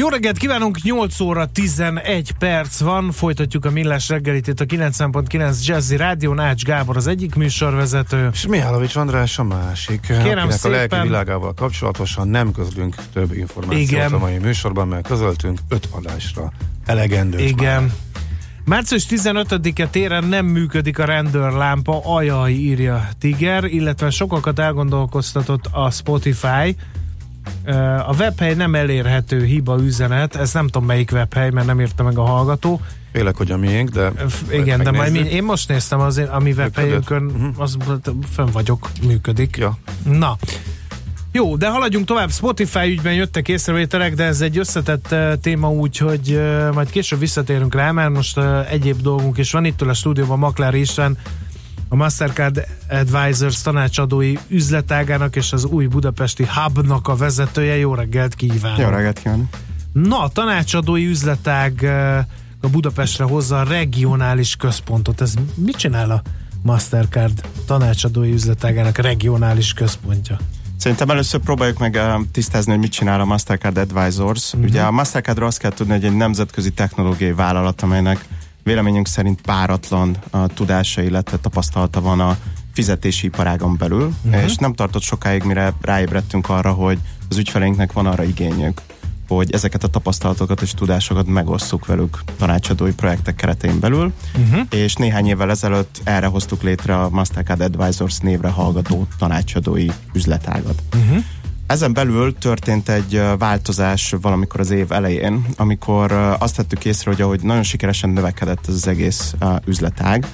Jó reggelt kívánunk, 8 óra 11 perc van, folytatjuk a Millás reggelit itt a 90.9 Jazzy Rádió, Nács Gábor az egyik műsorvezető. És Mihálovics András a másik, Kérem akinek szépen. a lelki világával kapcsolatosan nem közlünk több információt Igen. a mai műsorban, mert közöltünk öt adásra elegendő. Igen. Március 15-e téren nem működik a rendőrlámpa, ajaj, írja Tiger, illetve sokakat elgondolkoztatott a Spotify. A webhely nem elérhető hiba üzenet, ez nem tudom melyik webhely, mert nem írta meg a hallgató. Félek, hogy a miénk, de Igen, de majd én most néztem az, a mi webhelyünkön, Mhm. az fönn vagyok, működik. Ja. Na, jó, de haladjunk tovább. Spotify ügyben jöttek észrevételek, de ez egy összetett uh, téma úgy, hogy uh, majd később visszatérünk rá, mert most uh, egyéb dolgunk is van. Itt a stúdióban Maklári István, a Mastercard Advisors tanácsadói üzletágának és az új budapesti hubnak a vezetője. Jó reggelt kívánok! Jó reggelt kívánok! Na, a tanácsadói üzletág a Budapestre hozza a regionális központot. Ez mit csinál a Mastercard tanácsadói üzletágának regionális központja? Szerintem először próbáljuk meg tisztázni, hogy mit csinál a Mastercard Advisors. Uh-huh. Ugye a Mastercardról azt kell tudni, hogy egy nemzetközi technológiai vállalat, amelynek véleményünk szerint páratlan a tudása, illetve tapasztalata van a fizetési iparágon belül, uh-huh. és nem tartott sokáig, mire ráébredtünk arra, hogy az ügyfeleinknek van arra igényük, hogy ezeket a tapasztalatokat és tudásokat megosszuk velük tanácsadói projektek keretein belül, uh-huh. és néhány évvel ezelőtt erre hoztuk létre a Mastercard Advisors névre hallgató tanácsadói üzletágat. Uh-huh. Ezen belül történt egy változás valamikor az év elején, amikor azt vettük észre, hogy ahogy nagyon sikeresen növekedett ez az egész üzletág,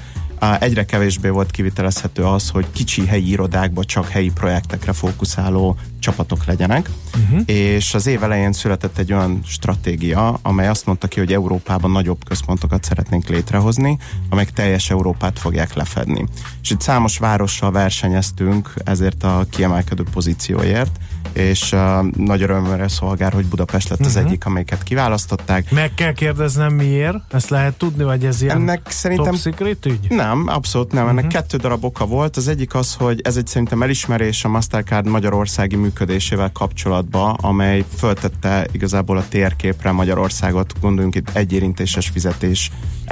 egyre kevésbé volt kivitelezhető az, hogy kicsi helyi irodákba csak helyi projektekre fókuszáló csapatok legyenek, uh-huh. és az év elején született egy olyan stratégia, amely azt mondta ki, hogy Európában nagyobb központokat szeretnénk létrehozni, amelyek teljes Európát fogják lefedni. És itt számos várossal versenyeztünk ezért a kiemelkedő pozícióért, és uh, nagy örömmel szolgál, hogy Budapest lett az Mhm. egyik, amelyiket kiválasztották. Meg kell kérdeznem miért? Ezt lehet tudni, vagy ez ilyen Ennek szerintem top secret ügy? nem, abszolút nem. Ennek uh-huh. kettő darab oka volt. Az egyik az, hogy ez egy szerintem elismerés a Mastercard magyarországi működésével kapcsolatba, amely föltette igazából a térképre Magyarországot, gondoljunk itt egyérintéses fizetés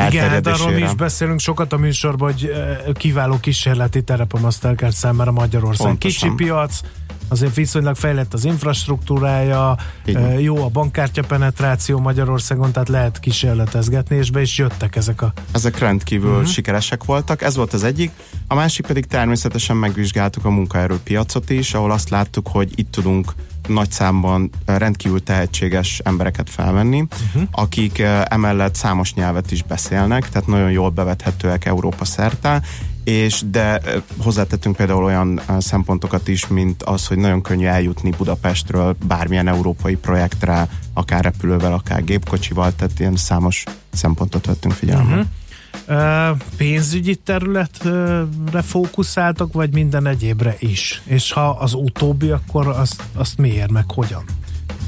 Igen, hát arról mi is beszélünk sokat a műsorban, hogy kiváló kísérleti terep a Mastercard számára Magyarország. Pontosan. Kicsi piac, azért viszonylag fejlett az infrastruktúrája, van. eh, jó a bankkártya penetráció Magyarországon, tehát lehet kísérletezgetni, és be is jöttek ezek a... Ezek rendkívül uh-huh. sikeresek voltak, ez volt az egyik. A másik pedig természetesen megvizsgáltuk a munkaerőpiacot is, ahol azt láttuk, hogy itt tudunk nagy számban rendkívül tehetséges embereket felvenni, uh-huh. akik emellett számos nyelvet is beszélnek, tehát nagyon jól bevethetőek Európa szerte, és de hozzátettünk például olyan szempontokat is, mint az, hogy nagyon könnyű eljutni Budapestről bármilyen európai projektre, akár repülővel, akár gépkocsival, tehát ilyen számos szempontot vettünk figyelembe. Uh-huh. Pénzügyi területre fókuszáltak, vagy minden egyébre is? És ha az utóbbi, akkor azt, azt miért, meg hogyan?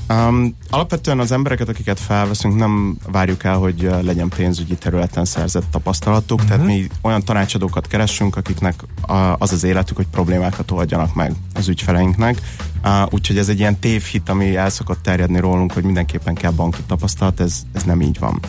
Um, alapvetően az embereket, akiket felveszünk, nem várjuk el, hogy legyen pénzügyi területen szerzett tapasztalatuk, uh-huh. tehát mi olyan tanácsadókat keresünk, akiknek az az életük, hogy problémákat oldjanak meg az ügyfeleinknek. Uh, úgyhogy ez egy ilyen tévhit, ami el szokott terjedni rólunk, hogy mindenképpen kell banki tapasztalat, ez, ez nem így van.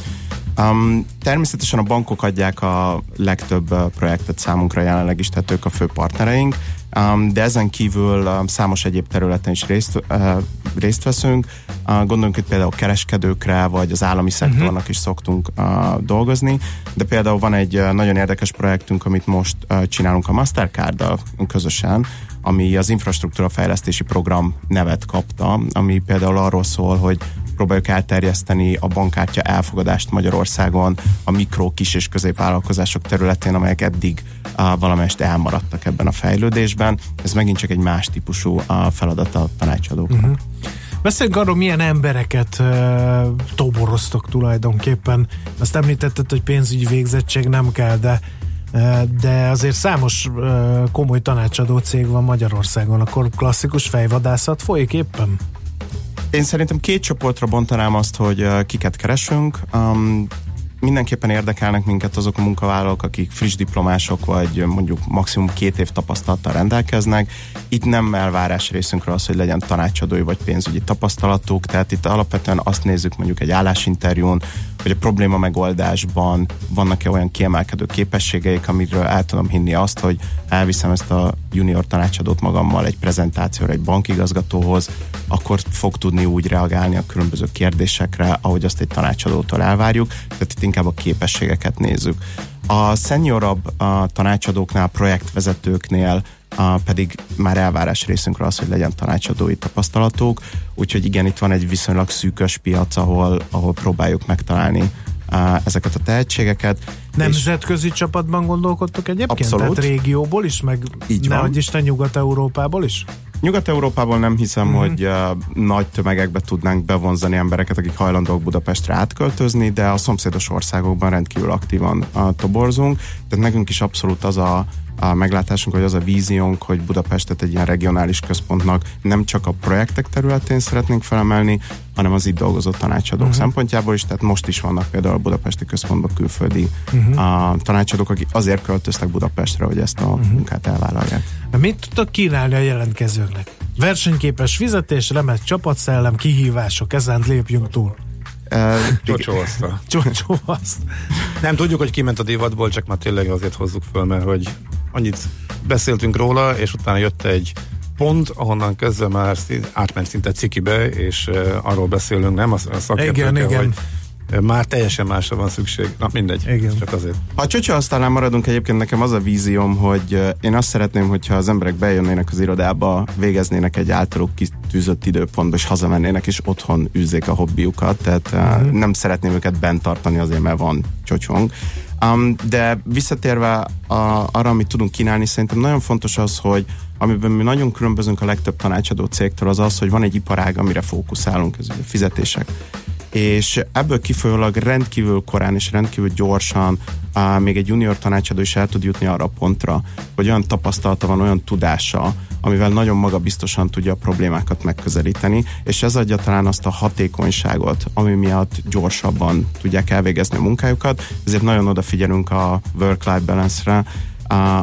Um, természetesen a bankok adják a legtöbb uh, projektet számunkra jelenleg is, tehát ők a fő partnereink, um, de ezen kívül um, számos egyéb területen is részt, uh, részt veszünk. Uh, gondoljunk itt például kereskedőkre, vagy az állami szektornak uh-huh. is szoktunk uh, dolgozni, de például van egy uh, nagyon érdekes projektünk, amit most uh, csinálunk a Mastercard-dal közösen, ami az infrastruktúra fejlesztési program nevet kapta, ami például arról szól, hogy próbáljuk elterjeszteni a bankkártya elfogadást Magyarországon a mikro, kis és középvállalkozások területén, amelyek eddig uh, valamelyest elmaradtak ebben a fejlődésben. Ez megint csak egy más típusú uh, feladat a tanácsadóknak. Uh-huh. Beszéljünk arról, milyen embereket uh, toboroztok tulajdonképpen. Azt említetted, hogy pénzügyi végzettség nem kell, de de azért számos komoly tanácsadó cég van Magyarországon, akkor klasszikus fejvadászat folyik éppen? Én szerintem két csoportra bontanám azt, hogy kiket keresünk. Um, mindenképpen érdekelnek minket azok a munkavállalók, akik friss diplomások, vagy mondjuk maximum két év tapasztalattal rendelkeznek. Itt nem elvárás részünkről az, hogy legyen tanácsadói vagy pénzügyi tapasztalatuk, tehát itt alapvetően azt nézzük mondjuk egy állásinterjún, hogy a probléma megoldásban vannak-e olyan kiemelkedő képességeik, amiről el tudom hinni azt, hogy elviszem ezt a junior tanácsadót magammal egy prezentációra egy bankigazgatóhoz, akkor fog tudni úgy reagálni a különböző kérdésekre, ahogy azt egy tanácsadótól elvárjuk, tehát itt inkább a képességeket nézzük. A szeniorabb a tanácsadóknál, projektvezetőknél a, pedig már elvárás részünkről az, hogy legyen tanácsadói tapasztalatuk, úgyhogy igen, itt van egy viszonylag szűkös piac, ahol, ahol próbáljuk megtalálni ezeket a tehetségeket. Nemzetközi csapatban gondolkodtok egyébként? Abszolút. Tehát régióból is, meg Így ne van. hogy Isten Nyugat-Európából is? Nyugat-Európában nem hiszem, mm-hmm. hogy uh, nagy tömegekbe tudnánk bevonzani embereket, akik hajlandók Budapestre átköltözni, de a szomszédos országokban rendkívül aktívan uh, toborzunk. Tehát nekünk is abszolút az a a meglátásunk, hogy az a víziónk, hogy Budapestet egy ilyen regionális központnak nem csak a projektek területén szeretnénk felemelni, hanem az itt dolgozó tanácsadók uh-huh. szempontjából is, tehát most is vannak például a budapesti központban külföldi uh-huh. a tanácsadók, akik azért költöztek Budapestre, hogy ezt a uh-huh. munkát elvállalják. Mit tudtok kínálni a jelentkezőknek? Versenyképes fizetés, remek csapatszellem, kihívások, ezen lépjünk túl. Csocsóasztal. Csocsóaszt. Nem tudjuk, hogy kiment a divatból, csak már tényleg azért hozzuk föl, mert hogy annyit beszéltünk róla, és utána jött egy pont, ahonnan kezdve már átment szinte cikibe, és uh, arról beszélünk, nem a szakértőkkel, hogy már teljesen másra van szükség. Na mindegy, Igen. csak azért. Ha a csöcsőasztalnál maradunk, egyébként nekem az a vízióm, hogy én azt szeretném, hogyha az emberek bejönnének az irodába, végeznének egy általuk kitűzött időpontba, és hazamennének, és otthon űzzék a hobbiukat, tehát uh-huh. nem szeretném őket bent tartani azért, mert van csocsong. Um, de visszatérve a, arra, amit tudunk kínálni, szerintem nagyon fontos az, hogy amiben mi nagyon különbözünk a legtöbb tanácsadó cégtől, az az, hogy van egy iparág, amire fókuszálunk, ez a fizetések. És ebből kifolyólag rendkívül korán és rendkívül gyorsan uh, még egy junior tanácsadó is el tud jutni arra a pontra, hogy olyan tapasztalata van, olyan tudása, amivel nagyon magabiztosan tudja a problémákat megközelíteni, és ez adja talán azt a hatékonyságot, ami miatt gyorsabban tudják elvégezni a munkájukat, ezért nagyon odafigyelünk a work-life balance-re,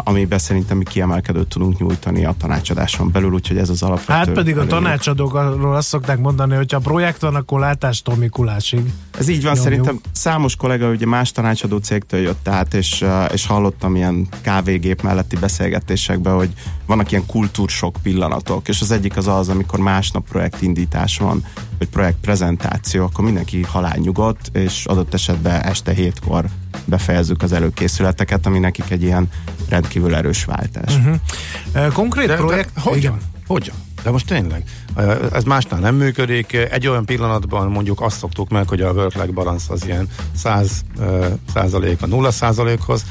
amiben szerintem mi kiemelkedőt tudunk nyújtani a tanácsadáson belül, úgyhogy ez az alapvető. Hát pedig a tanácsadókról azt szokták mondani, hogy ha projekt van, akkor látástól Mikulásig. Ez így van, Nyomjuk. szerintem számos kollega ugye más tanácsadó cégtől jött át, és, és hallottam ilyen kávégép melletti beszélgetésekben, hogy vannak ilyen kultúrsok pillanatok, és az egyik az az, amikor másnap projektindítás van, vagy projektprezentáció, akkor mindenki halál nyugodt, és adott esetben este hétkor befejezzük az előkészületeket, ami nekik egy ilyen rendkívül erős váltás. Uh-huh. Konkrét de, projekt? De, hogyan? Igen. Hogyan? De most tényleg, ez másnál nem működik. Egy olyan pillanatban mondjuk azt szoktuk meg, hogy a work-life balance az ilyen 100 százalék a 0 százalékhoz.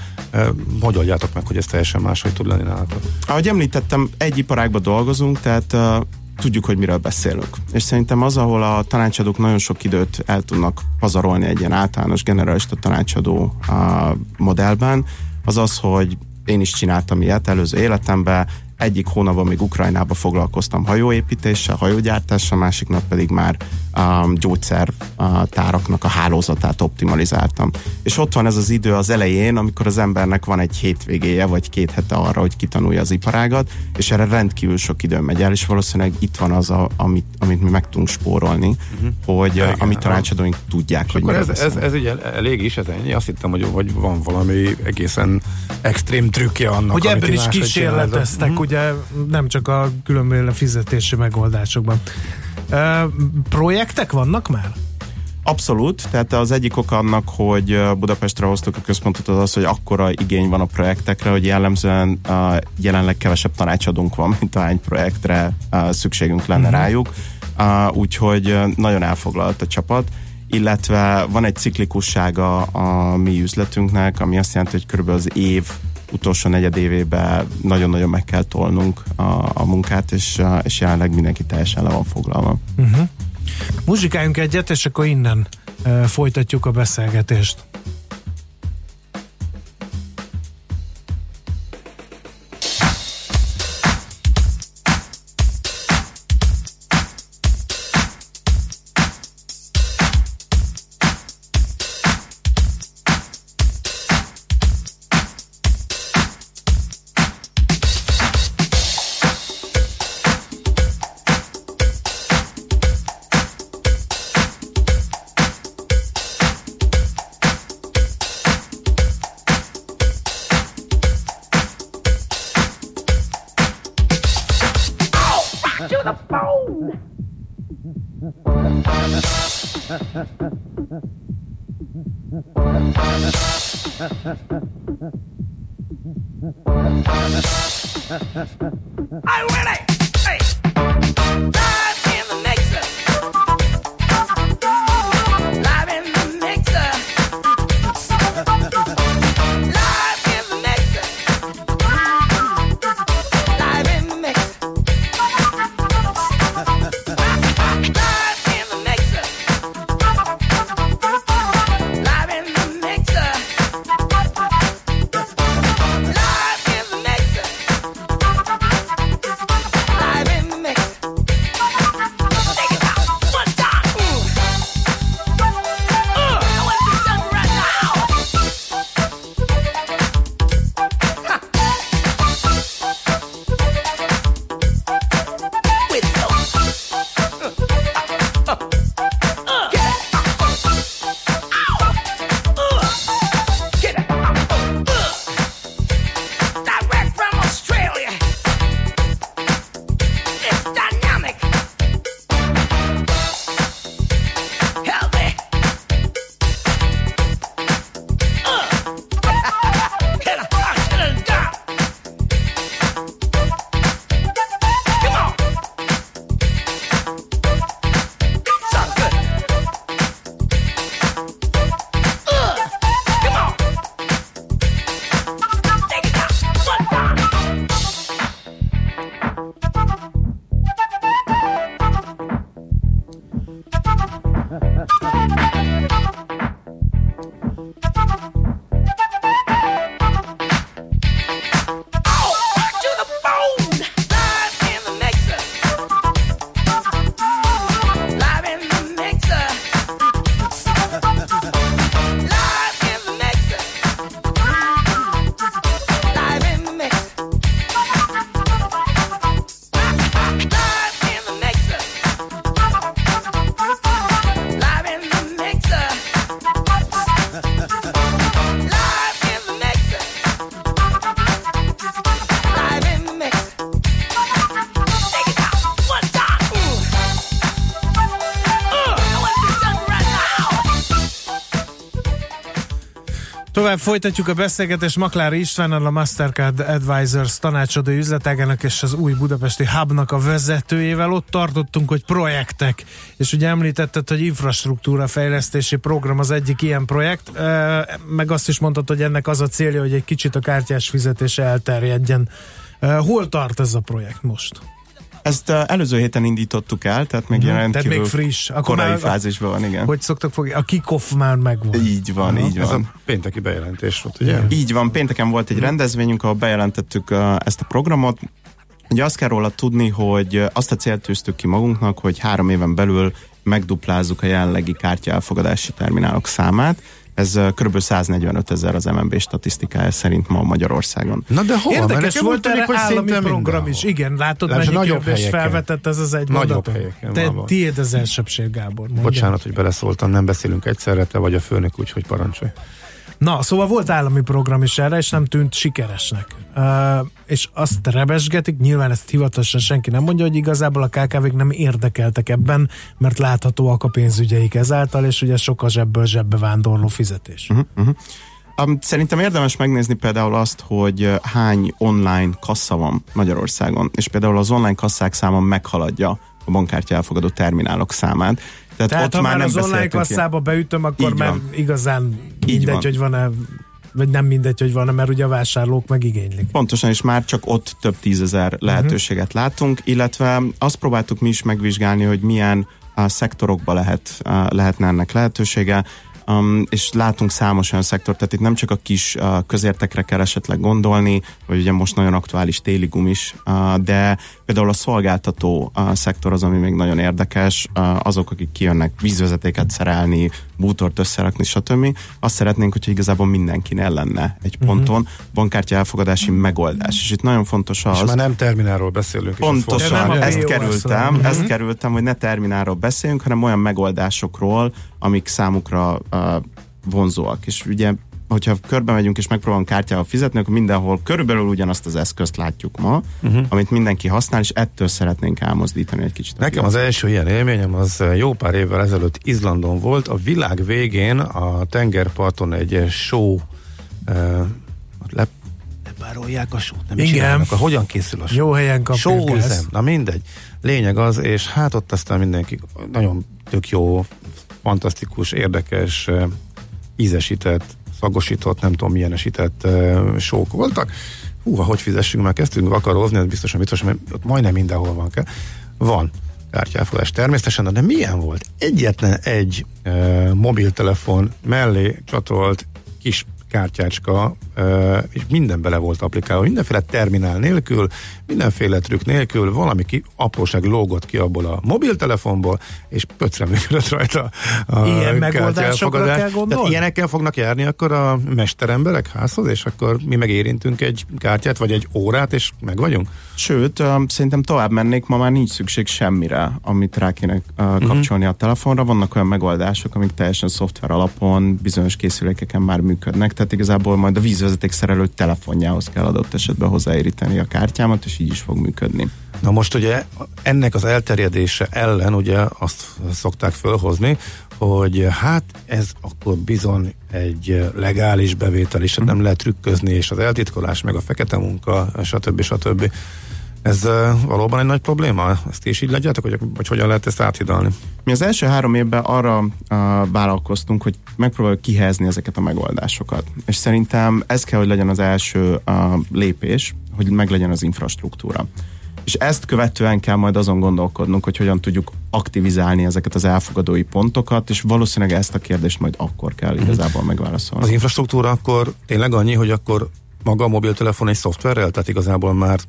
Hogy oldjátok meg, hogy ez teljesen máshogy tud lenni nálatok? Ahogy említettem, egy iparágban dolgozunk, tehát tudjuk, hogy miről beszélünk. És szerintem az, ahol a tanácsadók nagyon sok időt el tudnak pazarolni egy ilyen általános generalista tanácsadó modellben, az az, hogy én is csináltam ilyet előző életemben, egyik hónapban még Ukrajnába foglalkoztam hajóépítéssel, hajógyártással, másik nap pedig már um, gyógyszertáraknak a hálózatát optimalizáltam. És ott van ez az idő az elején, amikor az embernek van egy hétvégéje, vagy két hete arra, hogy kitanulja az iparágat, és erre rendkívül sok idő megy el, és valószínűleg itt van az, a, amit, amit mi meg tudunk spórolni, uh-huh. hogy ja, a mi tanácsadóink tudják, hogy ez, ez, ez, ugye elég is, ez ennyi. Azt hittem, hogy, hogy van valami egészen extrém trükkje annak, Hogy ebben is kísérleteztek, uh-huh. Ugye nem csak a különböző fizetési megoldásokban. Uh, projektek vannak már? Abszolút, tehát az egyik ok annak, hogy Budapestre hoztuk a központot az az, hogy akkora igény van a projektekre, hogy jellemzően uh, jelenleg kevesebb tanácsadónk van, mint ahány projektre uh, szükségünk lenne uh-huh. rájuk, uh, úgyhogy nagyon elfoglalt a csapat illetve van egy ciklikussága a mi üzletünknek, ami azt jelenti, hogy körülbelül az év utolsó negyedévében nagyon-nagyon meg kell tolnunk a, a munkát, és, és jelenleg mindenki teljesen le van foglalva. Uh-huh. Muzsikáljunk egyet, és akkor innen uh, folytatjuk a beszélgetést. I win it! Tovább folytatjuk a beszélgetést Maklári Istvánnal, a Mastercard Advisors tanácsadó üzletágának és az új budapesti hubnak a vezetőjével. Ott tartottunk, hogy projektek, és ugye említetted, hogy infrastruktúra fejlesztési program az egyik ilyen projekt, meg azt is mondtad, hogy ennek az a célja, hogy egy kicsit a kártyás fizetés elterjedjen. Hol tart ez a projekt most? Ezt uh, előző héten indítottuk el, tehát még uh-huh. tehát még friss. Akkor korai már, fázisban van, igen. Hogy szoktak fogni? A kick-off már megvan. Így van, uh-huh. így van. Ez a pénteki bejelentés volt, ugye? Igen. Így van, pénteken volt egy uh-huh. rendezvényünk, ahol bejelentettük uh, ezt a programot. Ugye azt kell róla tudni, hogy azt a célt tűztük ki magunknak, hogy három éven belül megduplázzuk a jelenlegi kártya elfogadási terminálok számát, ez kb. 145 ezer az MNB statisztikája szerint ma Magyarországon. Na de hol? Érdekes volt tűnik, hogy állami program mindenhol. is. Igen, látod, Lásd, mennyi kérdés felvetett ez az egy Nagyobb helyeken Te tiéd az elsőbség, Gábor. Mondja. Bocsánat, hogy beleszóltam, nem beszélünk egyszerre, te vagy a főnök, úgyhogy parancsolj. Na, szóval volt állami program is erre, és nem tűnt sikeresnek. Uh, és azt rebesgetik, nyilván ezt hivatalosan senki nem mondja, hogy igazából a KKV-k nem érdekeltek ebben, mert láthatóak a pénzügyeik ezáltal, és ugye sok a zsebből zsebbe vándorló fizetés. Uh-huh, uh-huh. Um, szerintem érdemes megnézni például azt, hogy hány online kassa van Magyarországon, és például az online kasszák száma meghaladja a bankkártya elfogadó terminálok számát. Tehát, Tehát ott ha már nem az online kasszába beütöm, akkor már igazán Így mindegy, van. hogy van-e vagy nem mindegy, hogy van, mert ugye a vásárlók meg igénylik. Pontosan, és már csak ott több tízezer lehetőséget uh-huh. látunk, illetve azt próbáltuk mi is megvizsgálni, hogy milyen a szektorokba lehet, lehetne ennek lehetősége. Um, és látunk számos olyan szektort, tehát itt nem csak a kis uh, közértekre kell esetleg gondolni, vagy ugye most nagyon aktuális téli is, uh, de például a szolgáltató uh, szektor az, ami még nagyon érdekes, uh, azok, akik kijönnek vízvezetéket szerelni, bútort összerakni, stb. Azt szeretnénk, hogyha igazából mindenkinél lenne egy uh-huh. ponton bankkártya elfogadási megoldás. És itt nagyon fontos az... És már nem terminálról beszélünk. Pontosan, ezt kerültem, uh-huh. ezt kerültem, hogy ne terminálról beszéljünk, hanem olyan megoldásokról, amik számukra uh, vonzóak. És ugye hogyha körbe megyünk és megpróbálunk kártyával fizetni, akkor mindenhol körülbelül ugyanazt az eszközt látjuk ma, uh-huh. amit mindenki használ, és ettől szeretnénk elmozdítani egy kicsit. Nekem az első ilyen élményem az jó pár évvel ezelőtt Izlandon volt. A világ végén a tengerparton egy show uh, le, lepárolják a sót, nem Igen. is hogyan készül a só? Jó helyen kapjuk ezt. Na mindegy. Lényeg az, és hát ott aztán mindenki nagyon tök jó, fantasztikus, érdekes, ízesített szagosított, nem tudom milyenesített uh, sók voltak. Hú, hogy fizessünk, már kezdtünk vakarozni, ez biztosan biztos, mert ott majdnem mindenhol van kell. Van kártyáfogás természetesen, de milyen volt? Egyetlen egy uh, mobiltelefon mellé csatolt kis kártyácska, és minden bele volt applikálva, mindenféle terminál nélkül, mindenféle trükk nélkül, valami ki, apróság lógott ki abból a mobiltelefonból, és pöcre működött rajta a Ilyen megoldásokra kell gondolni? Tehát ilyenekkel fognak járni akkor a mesteremberek házhoz, és akkor mi megérintünk egy kártyát, vagy egy órát, és meg vagyunk? Sőt, szerintem tovább mennék, ma már nincs szükség semmire, amit rá kéne uh, kapcsolni uh-huh. a telefonra. Vannak olyan megoldások, amik teljesen szoftver alapon bizonyos készülékeken már működnek, tehát igazából majd a vízvezeték szerelő telefonjához kell adott esetben hozzáéríteni a kártyámat, és így is fog működni. Na most ugye ennek az elterjedése ellen ugye azt szokták fölhozni, hogy hát ez akkor bizony egy legális bevétel, és nem lehet trükközni, és az eltitkolás, meg a fekete munka, stb. stb. Ez uh, valóban egy nagy probléma? Ezt is így legyetek, hogy, hogy hogyan lehet ezt áthidalni? Mi az első három évben arra uh, vállalkoztunk, hogy megpróbáljuk kihelyezni ezeket a megoldásokat. És szerintem ez kell, hogy legyen az első uh, lépés, hogy meglegyen az infrastruktúra. És ezt követően kell majd azon gondolkodnunk, hogy hogyan tudjuk aktivizálni ezeket az elfogadói pontokat, és valószínűleg ezt a kérdést majd akkor kell mhm. igazából megválaszolni. Az infrastruktúra akkor tényleg annyi, hogy akkor maga a mobiltelefon egy szoftverrel, tehát igazából már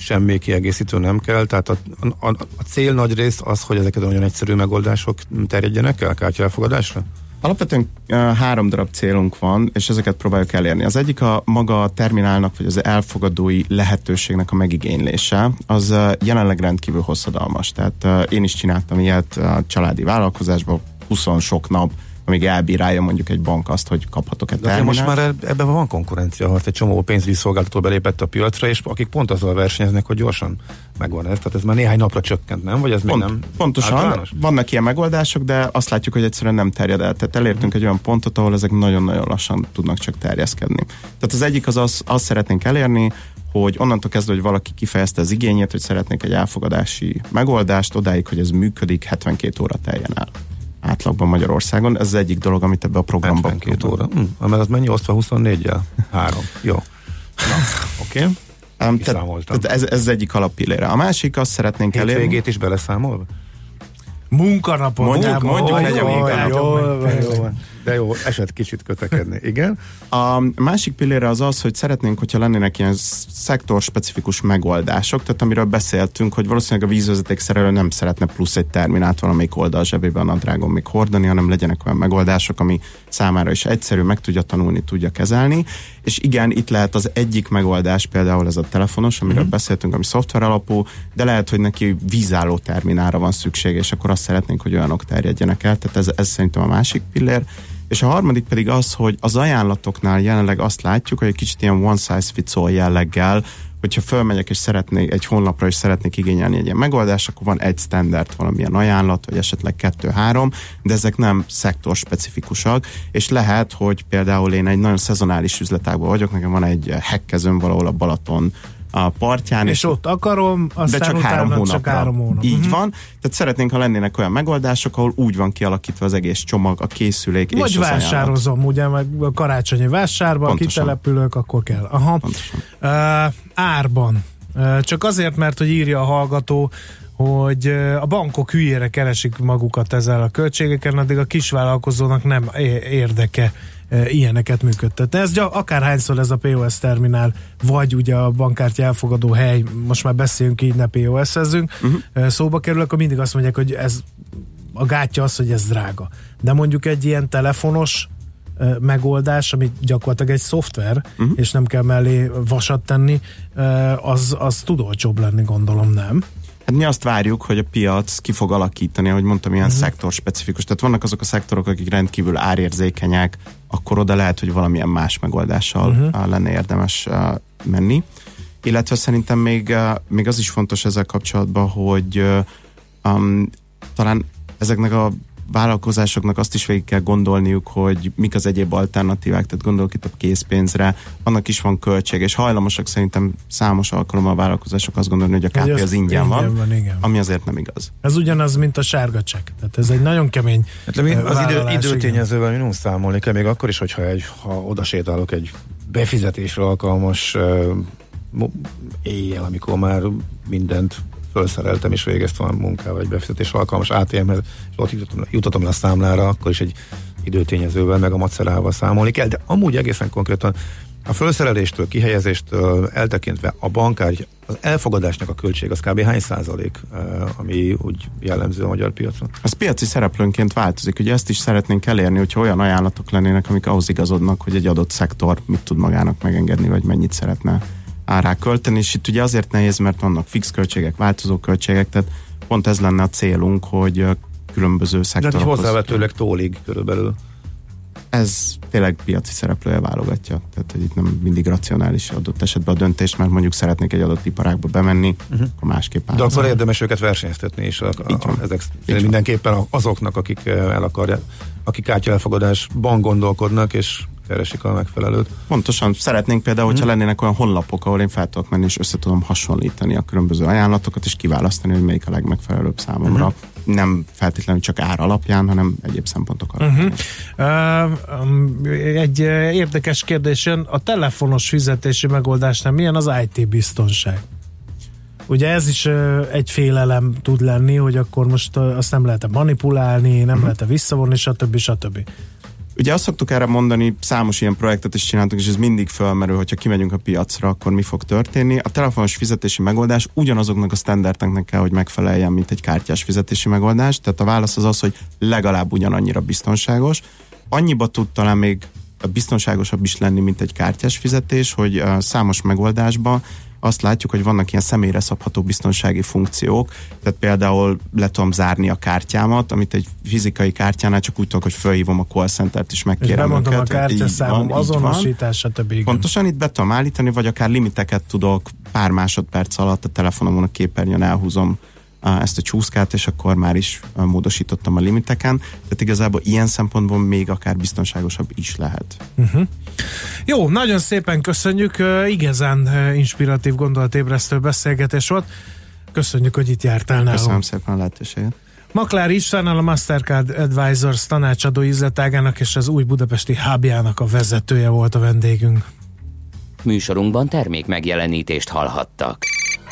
semmi kiegészítő nem kell, tehát a, a, a cél nagy rész az, hogy ezeket nagyon egyszerű megoldások terjedjenek el kártya? Alapvetően három darab célunk van, és ezeket próbáljuk elérni. Az egyik a maga a terminálnak, vagy az elfogadói lehetőségnek a megigénylése. Az uh, jelenleg rendkívül hosszadalmas. Tehát én is csináltam ilyet a családi vállalkozásban, 20 sok nap amíg elbírálja mondjuk egy bank azt, hogy kaphatok egy terminált. most már ebben van konkurencia, mert egy csomó pénzügyi szolgáltató belépett a piacra, és akik pont azzal versenyeznek, hogy gyorsan megvan ez. Tehát ez már néhány napra csökkent, nem? Vagy ez Pont, még nem Pontosan, általános? vannak ilyen megoldások, de azt látjuk, hogy egyszerűen nem terjed el. Tehát elértünk egy olyan pontot, ahol ezek nagyon-nagyon lassan tudnak csak terjeszkedni. Tehát az egyik az az, azt szeretnénk elérni, hogy onnantól kezdve, hogy valaki kifejezte az igényét, hogy szeretnék egy elfogadási megoldást, odáig, hogy ez működik, 72 óra teljen el átlagban Magyarországon. Ez az egyik dolog, amit ebbe a programban 72 óra. Hm, mert az mennyi osztva 24-jel? Három. Jó. Oké. Okay. Um, tehát, tehát ez, ez az egyik alappillére. A másik, azt szeretnénk elérni... végét is beleszámolva? Munkanapon. Mondjuk, mondjuk, mondjuk, mondjuk, mondjuk, de jó, eset kicsit kötekedni, igen. A másik pillére az az, hogy szeretnénk, hogyha lennének ilyen szektor-specifikus megoldások, tehát amiről beszéltünk, hogy valószínűleg a vízvezeték szerelő nem szeretne plusz egy terminát valamelyik oldal zsebében a drágon még hordani, hanem legyenek olyan megoldások, ami számára is egyszerű, meg tudja tanulni, tudja kezelni. És igen, itt lehet az egyik megoldás, például ez a telefonos, amiről mm-hmm. beszéltünk, ami szoftver alapú, de lehet, hogy neki vízálló terminára van szüksége, és akkor azt szeretnénk, hogy olyanok terjedjenek el. Tehát ez, ez szerintem a másik pillér. És a harmadik pedig az, hogy az ajánlatoknál jelenleg azt látjuk, hogy egy kicsit ilyen one size fits all jelleggel, hogyha fölmegyek és szeretnék egy honlapra és szeretnék igényelni egy ilyen megoldást, akkor van egy standard valamilyen ajánlat, vagy esetleg kettő-három, de ezek nem szektor specifikusak, és lehet, hogy például én egy nagyon szezonális üzletágban vagyok, nekem van egy hekkezőm valahol a Balaton a partján. És, és ott akarom, aztán de csak három hónapra. Csak három hónap. Így uh-huh. van. Tehát szeretnénk, ha lennének olyan megoldások, ahol úgy van kialakítva az egész csomag, a készülék Vagy és az vásározom, ajánlat. ugye, meg a karácsonyi vásárban, Pontosan. kitelepülök, akkor kell. Aha. Uh, árban. Uh, csak azért, mert hogy írja a hallgató, hogy a bankok hülyére keresik magukat ezzel a költségeken, addig a kisvállalkozónak nem érdeke ilyeneket működtetni. Ez akárhányszor ez a POS terminál, vagy ugye a bankkártya elfogadó hely, most már beszéljünk így, ne POS-ezzünk, uh-huh. szóba kerül, akkor mindig azt mondják, hogy ez a gátja az, hogy ez drága. De mondjuk egy ilyen telefonos megoldás, ami gyakorlatilag egy szoftver, uh-huh. és nem kell mellé vasat tenni, az, az tud olcsóbb lenni, gondolom, nem? Hát mi azt várjuk, hogy a piac ki fog alakítani, ahogy mondtam, ilyen uh-huh. szektor specifikus. Tehát vannak azok a szektorok, akik rendkívül árérzékenyek, akkor oda lehet, hogy valamilyen más megoldással uh-huh. lenne érdemes menni. Illetve szerintem még, még az is fontos ezzel kapcsolatban, hogy um, talán ezeknek a vállalkozásoknak azt is végig kell gondolniuk, hogy mik az egyéb alternatívák, tehát gondolok itt a készpénzre, annak is van költség, és hajlamosak szerintem számos alkalommal a vállalkozások azt gondolni, hogy a KP az ingyen van, van igen. ami azért nem igaz. Ez ugyanaz, mint a sárga csekk. Tehát ez egy nagyon kemény hát, Az idő, időtényezővel minimum számolni kell, még akkor is, hogyha egy, ha oda sétálok egy befizetésre alkalmas uh, éjjel, amikor már mindent felszereltem és végeztem a munkával egy befizetés alkalmas ATM-hez, és ott jutatom le a számlára, akkor is egy időtényezővel, meg a macerával számolni kell, de amúgy egészen konkrétan a felszereléstől, kihelyezéstől eltekintve a bankár, az elfogadásnak a költség az kb. hány százalék, eh, ami úgy jellemző a magyar piacon? Az piaci szereplőnként változik. Ugye ezt is szeretnénk elérni, hogyha olyan ajánlatok lennének, amik ahhoz igazodnak, hogy egy adott szektor mit tud magának megengedni, vagy mennyit szeretne rá költeni, és itt ugye azért nehéz, mert vannak fix költségek, változó költségek, tehát pont ez lenne a célunk, hogy különböző szektorokhoz... De hozzávetőleg tólig körülbelül. Ez tényleg piaci szereplője válogatja, tehát hogy itt nem mindig racionális adott esetben a döntés, mert mondjuk szeretnék egy adott iparágba bemenni, uh-huh. akkor másképp áll. De akkor érdemes őket versenyeztetni, és a, a, a, ezek Így mindenképpen azoknak, akik el akarják, akik kártya elfogadásban gondolkodnak, és keresik a megfelelőt. Pontosan. Szeretnénk például, hogyha hmm. lennének olyan honlapok, ahol én fel tudok menni, és össze tudom hasonlítani a különböző ajánlatokat, és kiválasztani, hogy melyik a legmegfelelőbb számomra. Hmm. Nem feltétlenül csak ár alapján, hanem egyéb szempontok alapján. Uh-huh. Uh, egy érdekes kérdés jön. A telefonos fizetési megoldásnál milyen az IT biztonság? Ugye ez is uh, egy félelem tud lenni, hogy akkor most uh, azt nem lehet manipulálni, nem uh-huh. lehet visszavonni, stb. stb. Ugye azt szoktuk erre mondani, számos ilyen projektet is csináltunk, és ez mindig felmerül, hogyha kimegyünk a piacra, akkor mi fog történni. A telefonos fizetési megoldás ugyanazoknak a standardeknek kell, hogy megfeleljen, mint egy kártyás fizetési megoldás. Tehát a válasz az az, hogy legalább ugyanannyira biztonságos. Annyiba tud talán még biztonságosabb is lenni, mint egy kártyás fizetés, hogy számos megoldásban azt látjuk, hogy vannak ilyen személyre szabható biztonsági funkciók, tehát például le tudom zárni a kártyámat, amit egy fizikai kártyánál csak úgy tudok, hogy felhívom a call center-t és megkérem és őket. a kártyaszámom, azonosítás, stb. Pontosan itt be tudom állítani, vagy akár limiteket tudok pár másodperc alatt a telefonomon a képernyőn elhúzom ezt a csúszkát, és akkor már is módosítottam a limiteken. Tehát igazából ilyen szempontból még akár biztonságosabb is lehet. Uh-huh. Jó, nagyon szépen köszönjük. Igazán inspiratív gondolatébresztő beszélgetés volt. Köszönjük, hogy itt jártál nálunk. Köszönöm szépen a lehetőséget. Maklári Istvánnal a Mastercard Advisors tanácsadó üzletágának és az új budapesti hábjának a vezetője volt a vendégünk. Műsorunkban termék megjelenítést hallhattak.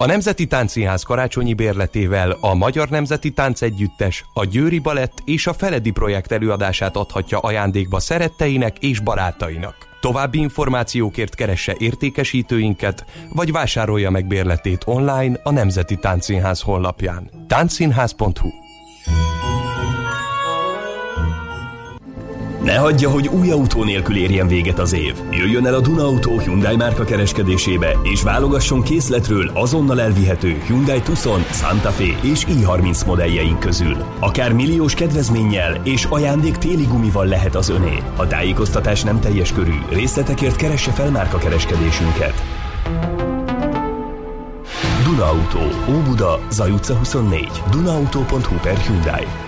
A Nemzeti Táncszínház karácsonyi bérletével a Magyar Nemzeti Tánc Együttes, a Győri Balett és a Feledi projekt előadását adhatja ajándékba szeretteinek és barátainak. További információkért keresse értékesítőinket, vagy vásárolja meg bérletét online a Nemzeti Táncszínház honlapján. Táncszínház.hu Ne hagyja, hogy új autó nélkül érjen véget az év. Jöjjön el a Duna Auto Hyundai márka kereskedésébe, és válogasson készletről azonnal elvihető Hyundai Tucson, Santa Fe és i30 modelljeink közül. Akár milliós kedvezménnyel és ajándék téli gumival lehet az öné. A tájékoztatás nem teljes körű, részletekért keresse fel márka kereskedésünket. Duna Óbuda, Zaj utca 24, dunaauto.hu per Hyundai.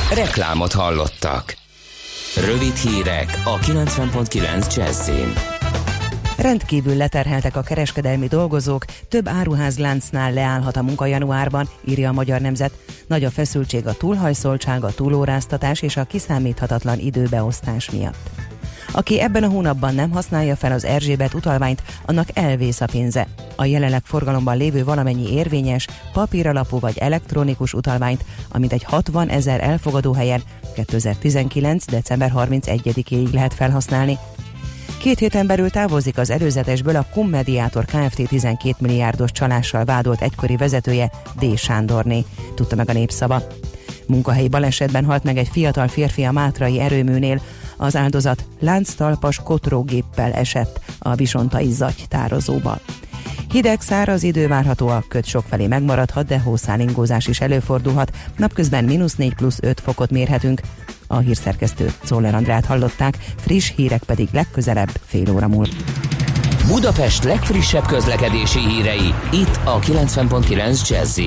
Reklámot hallottak. Rövid hírek a 90.9 Jazzin. Rendkívül leterheltek a kereskedelmi dolgozók, több áruházláncnál leállhat a munka januárban, írja a Magyar Nemzet. Nagy a feszültség a túlhajszoltság, a túlóráztatás és a kiszámíthatatlan időbeosztás miatt. Aki ebben a hónapban nem használja fel az Erzsébet utalványt, annak elvész a pénze. A jelenleg forgalomban lévő valamennyi érvényes, papíralapú vagy elektronikus utalványt, amit egy 60 ezer elfogadó helyen 2019. december 31-ig lehet felhasználni. Két héten belül távozik az előzetesből a Kum Mediátor Kft. 12 milliárdos csalással vádolt egykori vezetője D. Sándorné, tudta meg a népszava. Munkahelyi balesetben halt meg egy fiatal férfi a Mátrai erőműnél, az áldozat lánctalpas kotrógéppel esett a visontai zagy tározóba. Hideg, száraz idő várható, a köt sokfelé megmaradhat, de hószálingózás is előfordulhat. Napközben mínusz 4 plusz 5 fokot mérhetünk. A hírszerkesztő Czoller Andrát hallották, friss hírek pedig legközelebb fél óra múlva. Budapest legfrissebb közlekedési hírei, itt a 90.9 jazz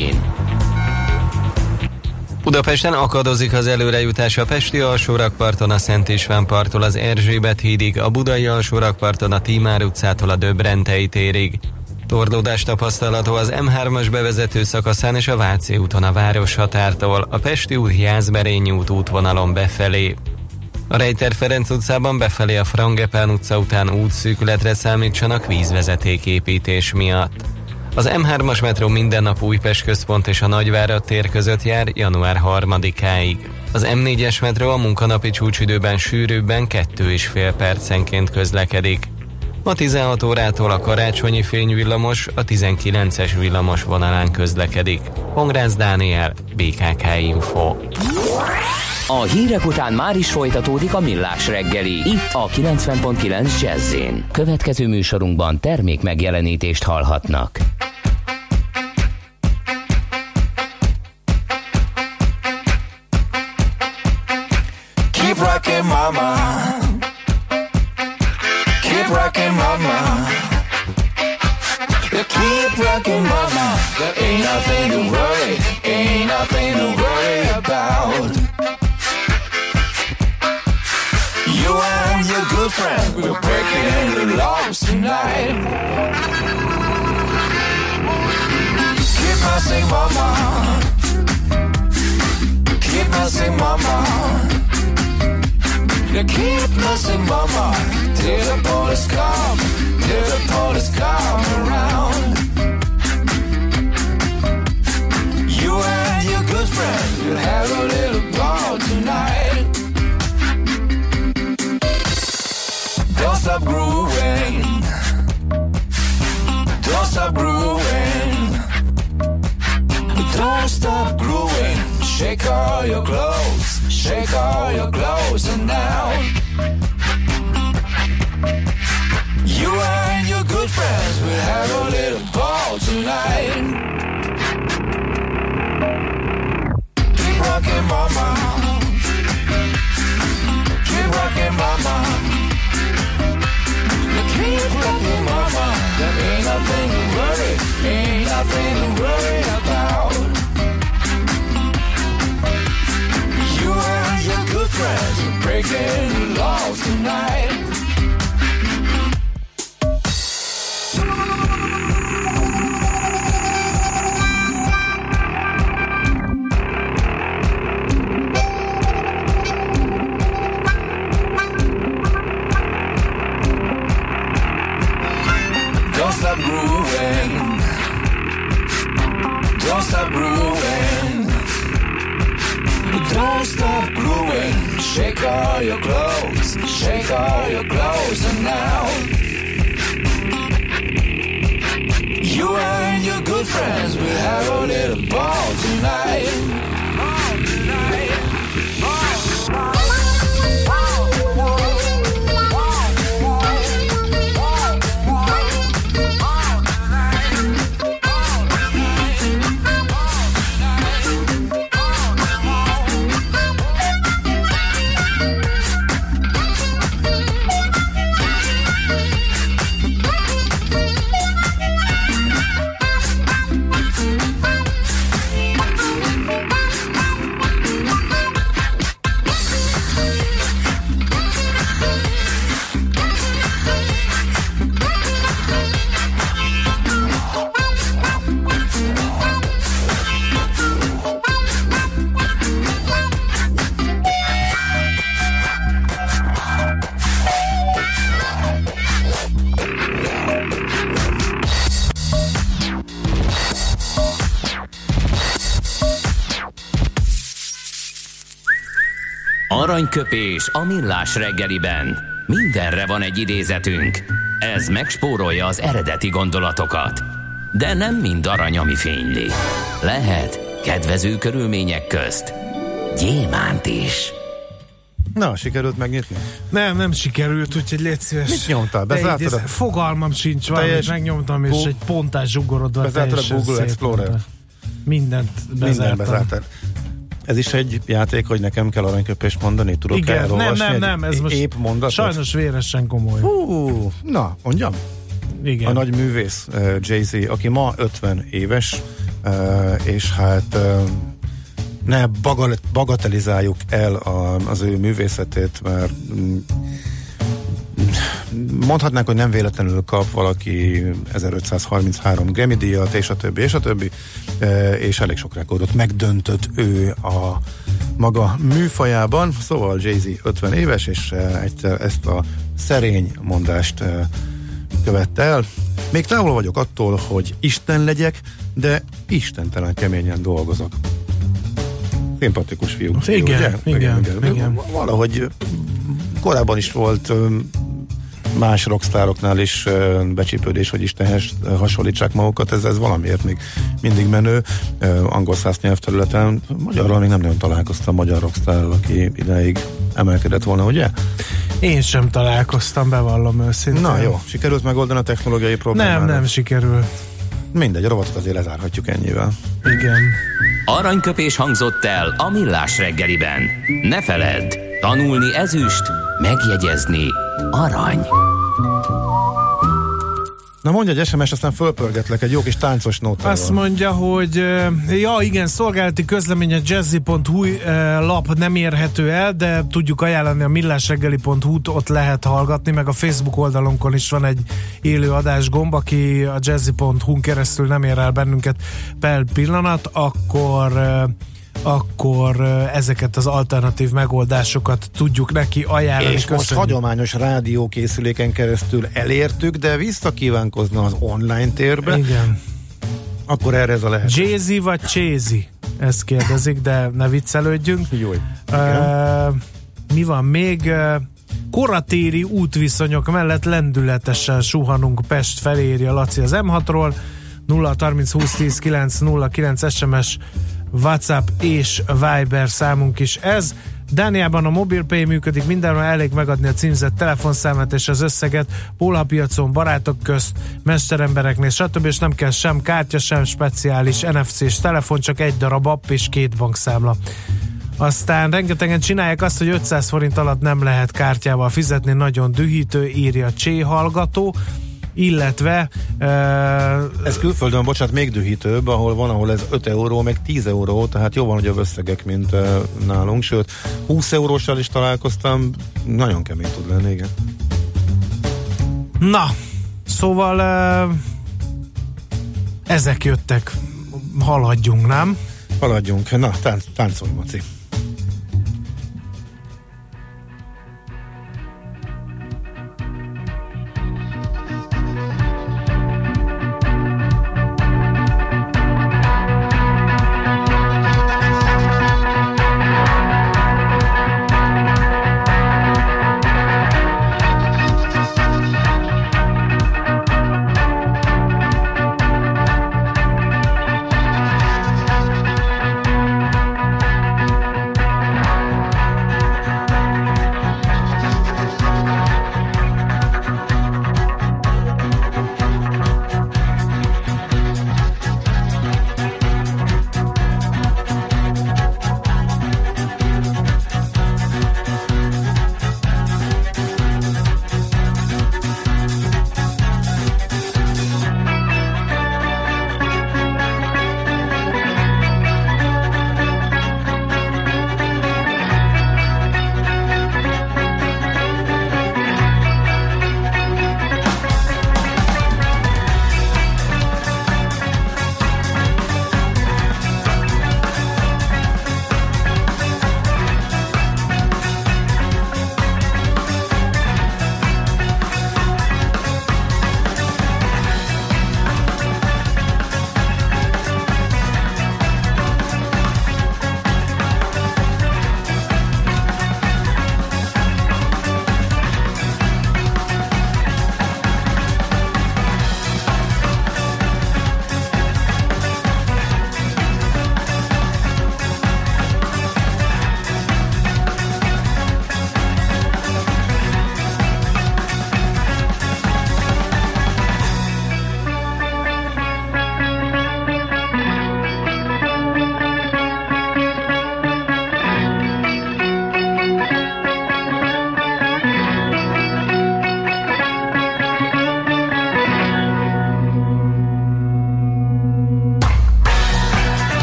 Budapesten akadozik az előrejutás a Pesti alsórakparton a Szent István parttól az Erzsébet hídig, a Budai alsórakparton a Tímár utcától a Döbrentei térig. Torlódás tapasztalható az M3-as bevezető szakaszán és a Váci úton a város határtól, a Pesti út Jászberényi út útvonalon befelé. A Rejter Ferenc utcában befelé a Frangepán utca után útszűkületre számítsanak vízvezetéképítés miatt. Az M3-as metró minden nap Újpest központ és a Nagyvárad tér között jár január 3-áig. Az M4-es metró a munkanapi csúcsidőben sűrűbben 2,5 percenként közlekedik. Ma 16 órától a karácsonyi fényvillamos a 19-es villamos vonalán közlekedik. Pongrász Dániel, BKK Info. A hírek után már is folytatódik a millás reggeli, itt a 90.9 jazz Következő műsorunkban termék megjelenítést hallhatnak. Keep rocking mama. Keep rocking mama. Keep rocking mama. There ain't nothing to worry tonight. Keep messing mama. Keep messing mama. You keep messing mama. Till the police come Till the police come around. You and your good friend You'll have a little ball tonight. Don't stop grooving Shake all your clothes. Shake all your clothes and now. You and your good friends will have a little ball tonight. Keep rocking mama. Keep rocking mama. Keep rocking mama. There ain't nothing to worry Ain't nothing to worry about breaking laws tonight. Aranyköpés a millás reggeliben. Mindenre van egy idézetünk. Ez megspórolja az eredeti gondolatokat. De nem mind arany, ami fényli. Lehet kedvező körülmények közt gyémánt is. Na, sikerült megnyitni? Nem, nem sikerült, úgyhogy légy szíves. Mit nyomtál? Bezártad a- Fogalmam sincs, valamit megnyomtam, és Gu- egy pontás zsugorodva Bezártad a Google. Explorer? Mindent Minden bezártam. bezártad. Ez is egy játék, hogy nekem kell aranyköpést mondani? Tudok Igen, nem, elolvasni nem, egy nem, ez most épp mondatot? sajnos véresen komoly. Hú, na, mondjam. Igen. A nagy művész uh, Jay-Z, aki ma 50 éves, uh, és hát uh, ne bagatelizáljuk el az ő művészetét, mert mm, mondhatnánk, hogy nem véletlenül kap valaki 1533 Grammy díjat, és a többi, és a többi, eh, és elég sok rekordot megdöntött ő a maga műfajában, szóval Jay-Z 50 éves, és eh, egyszer ezt a szerény mondást eh, követte el. Még távol vagyok attól, hogy Isten legyek, de istentelen keményen dolgozok. Szimpatikus fiú. Igen, ugye? igen, igen. Valahogy korábban is volt más rockstároknál is becsípődés, hogy Istenhez hasonlítsák magukat, ez, ez valamiért még mindig menő. Angol száz nyelvterületen, magyarral még nem nagyon találkoztam magyar rockstárral, aki ideig emelkedett volna, ugye? Én sem találkoztam, bevallom őszintén. Na jó, sikerült megoldani a technológiai problémát? Nem, nem sikerül. Mindegy, a rovatot azért lezárhatjuk ennyivel. Igen. Aranyköpés hangzott el a millás reggeliben. Ne feledd, tanulni ezüst, megjegyezni arany. Na mondj egy SMS, aztán fölpörgetlek egy jó kis táncos nótával. Azt mondja, hogy ö, ja igen, szolgálati közlemény a jazzy.hu ö, lap nem érhető el, de tudjuk ajánlani a millásreggeli.hu-t, ott lehet hallgatni, meg a Facebook oldalunkon is van egy élő adás gomb, aki a jazzy.hu-n keresztül nem ér el bennünket per pillanat, akkor ö, akkor ezeket az alternatív megoldásokat tudjuk neki ajánlani. És most Köszönjük. hagyományos rádiókészüléken keresztül elértük, de visszakívánkozna az online térbe, Igen. akkor erre ez a lehet. Jay-Z vagy Csézi? Ezt kérdezik, de ne viccelődjünk. Jó. Uh, mi van még? Koratéri útviszonyok mellett lendületesen suhanunk Pest felé, írja Laci az M6-ról. 0 30 20 10 9 0 9 SMS, WhatsApp és Viber számunk is ez. Dániában a MobilePay működik, mindenről elég megadni a címzett telefonszámát és az összeget, pólhapiacon, barátok közt, mesterembereknél, stb. és nem kell sem kártya, sem speciális NFC-s telefon, csak egy darab app és két bankszámla. Aztán rengetegen csinálják azt, hogy 500 forint alatt nem lehet kártyával fizetni, nagyon dühítő, írja Csé hallgató, illetve uh, Ez külföldön, bocsánat, még dühítőbb, ahol van, ahol ez 5 euró, meg 10 euró, tehát jóval nagyobb összegek, mint uh, nálunk, sőt, 20 euróssal is találkoztam, nagyon kemény tud lenni, igen. na, szóval uh, ezek jöttek, haladjunk, nem? Haladjunk, na, tánc, táncolj, Maci.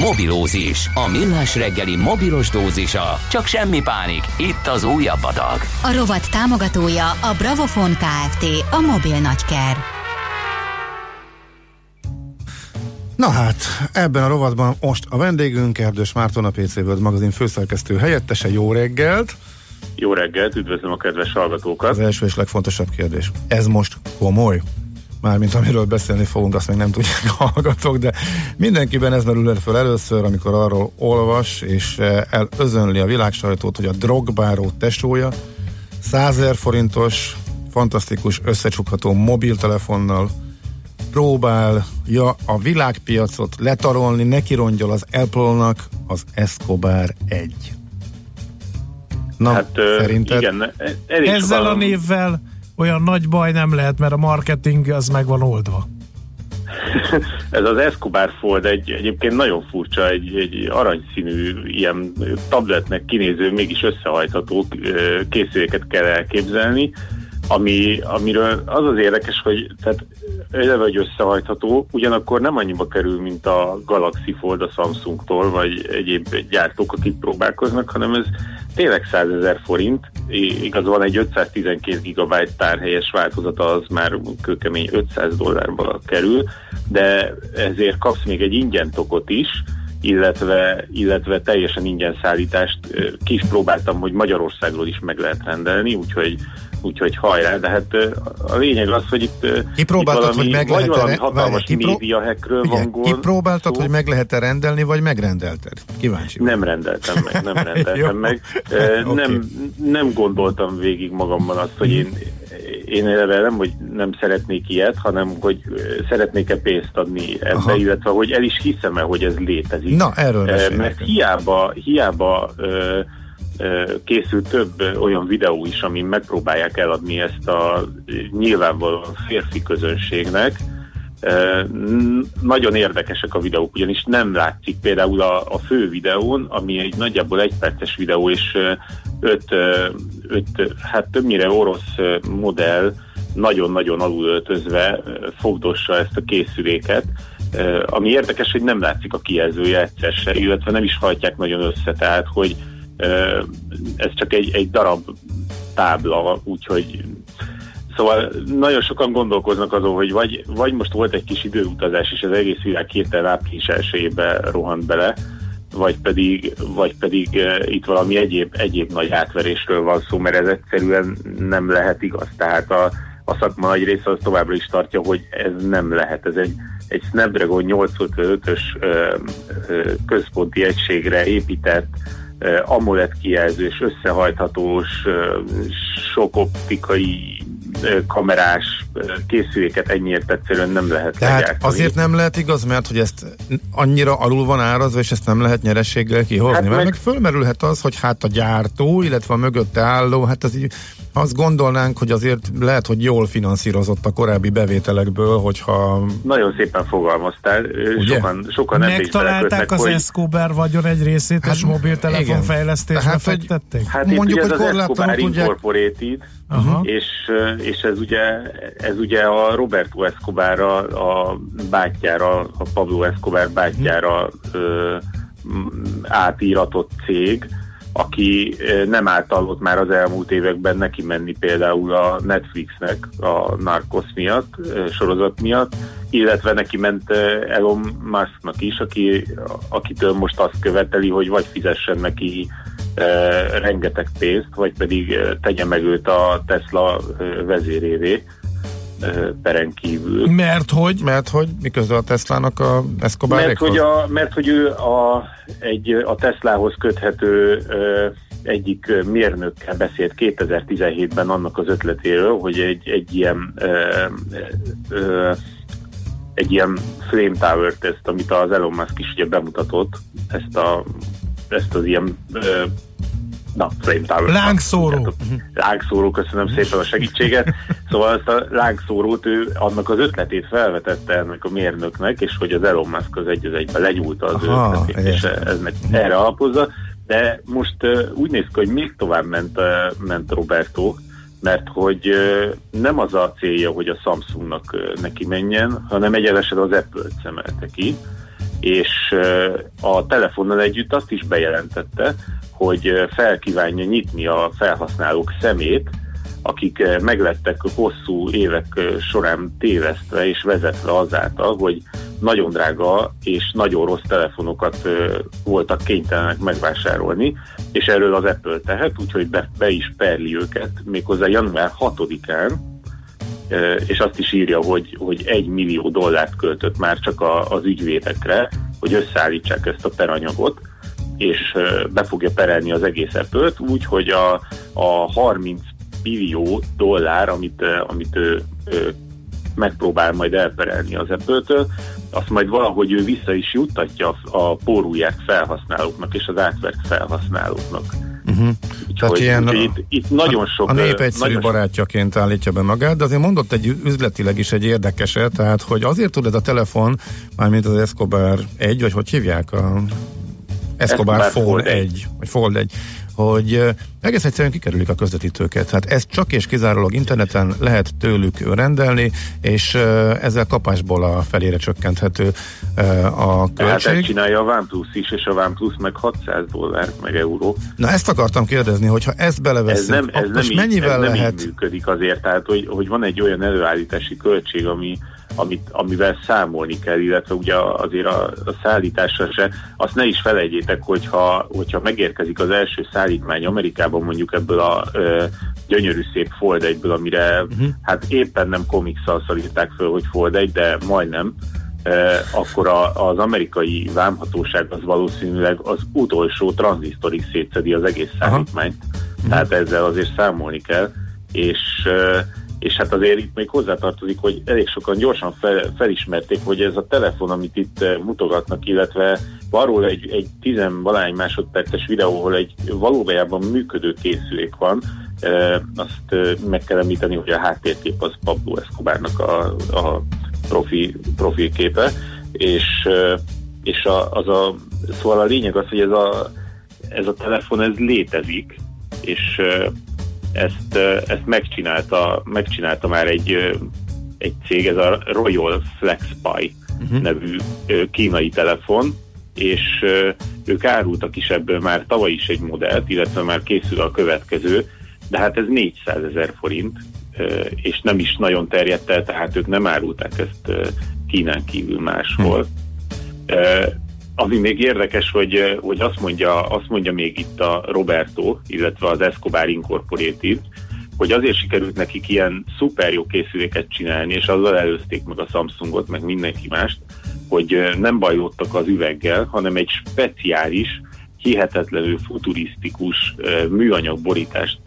Mobilózis, a millás reggeli mobilos dózisa. Csak semmi pánik, itt az újabb adag. A rovat támogatója a Bravofon Kft. A mobil nagyker. Na hát, ebben a rovatban most a vendégünk Erdős Márton, a PC World magazin főszerkesztő helyettese. Jó reggelt! Jó reggelt, üdvözlöm a kedves hallgatókat! Az első és legfontosabb kérdés. Ez most komoly? Mármint amiről beszélni fogunk, azt még nem tudják a hallgatók, de mindenkiben ez merül föl először, amikor arról olvas, és elözönli a világsajtót, hogy a drogbáró tesója 100 forintos, fantasztikus, összecsukható mobiltelefonnal próbálja a világpiacot letarolni, neki rongyol az Apple-nak az Escobar 1. Na, hát, szerinted? Igen, Ezzel a névvel olyan nagy baj nem lehet, mert a marketing az meg van oldva. Ez az Escobar Fold egy, egyébként nagyon furcsa, egy, egy aranyszínű, ilyen tabletnek kinéző, mégis összehajtható készüléket kell elképzelni, ami, amiről az az érdekes, hogy tehát eleve, hogy összehajtható, ugyanakkor nem annyiba kerül, mint a Galaxy Fold a Samsungtól, vagy egyéb gyártók, akik próbálkoznak, hanem ez tényleg 100 ezer forint, igaz van egy 512 GB tárhelyes változata, az már kőkemény 500 dollárba kerül, de ezért kapsz még egy ingyen tokot is, illetve, illetve teljesen ingyen szállítást. Ki is próbáltam, hogy Magyarországról is meg lehet rendelni, úgyhogy úgyhogy hajrá, de hát a lényeg az, hogy itt, kipróbáltad, itt valami, hogy meg vagy lehet valami hatalmas kipró... média hackről van gond. Kipróbáltad, hogy meg lehet-e rendelni, vagy megrendelted? Kíváncsi. Nem rendeltem meg, nem rendeltem meg. okay. nem, nem gondoltam végig magamban azt, hogy én én erre nem, hogy nem szeretnék ilyet, hanem hogy szeretnék-e pénzt adni ebbe, Aha. illetve hogy el is hiszem-e, hogy ez létezik. Na, erről Mert hiába, hiába készült több olyan videó is, amin megpróbálják eladni ezt a nyilvánvalóan férfi közönségnek. Nagyon érdekesek a videók, ugyanis nem látszik például a, a fő videón, ami egy nagyjából egy perces videó, és öt, öt hát többnyire orosz modell nagyon-nagyon alulöltözve fogdossa ezt a készüléket, ami érdekes, hogy nem látszik a kijelzője egyszer se, illetve nem is hajtják nagyon össze, tehát hogy ez csak egy, egy darab tábla, úgyhogy Szóval nagyon sokan gondolkoznak azon, hogy vagy, vagy most volt egy kis időutazás, és az egész világ hirtelen április elsőjébe rohant bele, vagy pedig, vagy pedig uh, itt valami egyéb, egyéb nagy átverésről van szó, mert ez egyszerűen nem lehet igaz. Tehát a, a szakma nagy része az továbbra is tartja, hogy ez nem lehet. Ez egy, egy Snapdragon 855-ös uh, uh, központi egységre épített AMOLED kijelzős, összehajthatós, sok optikai kamerás készüléket ennyiért egyszerűen nem lehet Tehát legyártani. azért nem lehet igaz, mert hogy ezt annyira alul van árazva, és ezt nem lehet nyerességgel kihozni. Hát mert meg... meg fölmerülhet az, hogy hát a gyártó, illetve a mögötte álló, hát ez így azt gondolnánk, hogy azért lehet, hogy jól finanszírozott a korábbi bevételekből, hogyha... Nagyon szépen fogalmaztál. Ugye? Sokan, sokan Megtalálták az hogy... Escobar vagyon egy részét, hát, és mobiltelefon fejlesztésbe hát, fektették? Hát mondjuk, hogy az Escobar. Incorporated, uh-huh. és, és ez ugye ez ugye a Roberto Escobar a, a bátyjára, a Pablo Escobar bátyjára uh-huh. átíratott cég, aki nem általott már az elmúlt években neki menni például a Netflixnek a Narcos miatt, sorozat miatt, illetve neki ment Elon Musknak is, aki, akitől most azt követeli, hogy vagy fizessen neki rengeteg pénzt, vagy pedig tegye meg őt a Tesla vezérévé peren kívül. Mert hogy? Mert hogy? Miközben a Teslának a Escobar mert hogy, a, mert hogy ő a, egy, a Teslahoz köthető ö, egyik mérnökkel beszélt 2017-ben annak az ötletéről, hogy egy, egy ilyen ö, ö, egy ilyen flame tower ezt, amit az Elon Musk is ugye bemutatott, ezt, a, ezt az ilyen ö, na, Flame Tower. Lángszóró. Lángszóró, köszönöm szépen a segítséget. Szóval ezt a lángszórót ő annak az ötletét felvetette ennek a mérnöknek, és hogy az Elon Musk az egy az egyben lenyúlta az Aha, ötletét, és értem. ez meg erre alapozza. De most uh, úgy néz ki, hogy még tovább ment, uh, ment Roberto, mert hogy uh, nem az a célja, hogy a Samsungnak uh, neki menjen, hanem egyenesen az Apple-t szemelte ki, és a telefonnal együtt azt is bejelentette, hogy felkívánja nyitni a felhasználók szemét, akik meglettek hosszú évek során tévesztve és vezetve azáltal, hogy nagyon drága és nagyon rossz telefonokat voltak kénytelenek megvásárolni, és erről az Apple tehet, úgyhogy be, be is perli őket méghozzá január 6-án, eh, és azt is írja, hogy, hogy egy millió dollárt költött már csak a, az ügyvédekre, hogy összeállítsák ezt a peranyagot, és be fogja perelni az egész Apple-t, úgy, hogy a, a 30 billió dollár, amit, amit ő, ő megpróbál majd elperelni az Apple-től, azt majd valahogy ő vissza is juttatja a, pórúját felhasználóknak és az átvert felhasználóknak. Uh-huh. Tehát Úgyhogy, ilyen úgyhogy itt, itt nagyon sok... a nép egyszerű nagyon barátjaként állítja be magát, de azért mondott egy üzletileg is egy érdekeset, tehát hogy azért tud ez a telefon, mármint az Escobar 1, vagy hogy hívják a Escobar, Escobar Fold 1, vagy Fold 1, hogy egész egyszerűen kikerülik a közvetítőket. Hát ezt csak és kizárólag interneten lehet tőlük rendelni, és ezzel kapásból a felére csökkenthető a ezt költség. csinálja a OnePlus is, és a OnePlus meg 600 dollár, meg euró. Na ezt akartam kérdezni, hogyha ezt Ez beleveszünk, nem, ez akkor nem, most így, mennyivel ez nem lehet így működik azért, tehát hogy, hogy van egy olyan előállítási költség, ami, amit, amivel számolni kell, illetve ugye azért a, a szállításra se, azt ne is felejtjétek, hogyha, hogyha megérkezik az első szállítmány Amerikában mondjuk ebből a ö, gyönyörű szép Fold 1 amire uh-huh. hát éppen nem komikszal szalították föl, hogy Fold 1, de majdnem, eh, akkor a, az amerikai vámhatóság az valószínűleg az utolsó tranzisztorig szétszedi az egész szállítmányt. Tehát ezzel azért számolni kell, és, eh, és hát azért itt még hozzátartozik, hogy elég sokan gyorsan fel, felismerték, hogy ez a telefon, amit itt eh, mutogatnak, illetve arról egy, egy tizenvalány másodperces videó, ahol egy valójában működő készülék van, eh, azt eh, meg kell említeni, hogy a háttérkép az Pablo Escobarnak a, a profi, profi képe, és, és a, az a, szóval a lényeg az, hogy ez a, ez a telefon ez létezik, és ezt, ezt megcsinálta, megcsinálta már egy, egy cég, ez a Royal FlexPy uh-huh. nevű eh, kínai telefon, és ők árultak is ebből már tavaly is egy modellt, illetve már készül a következő, de hát ez 400 ezer forint, és nem is nagyon terjedt el, tehát ők nem árulták ezt Kínán kívül máshol. Eh, ami még érdekes, hogy, hogy azt, mondja, azt mondja még itt a Roberto, illetve az Escobar Incorporated, hogy azért sikerült nekik ilyen szuper jó készüléket csinálni, és azzal előzték meg a Samsungot, meg mindenki mást, hogy nem bajlódtak az üveggel, hanem egy speciális, hihetetlenül futurisztikus műanyag borítást,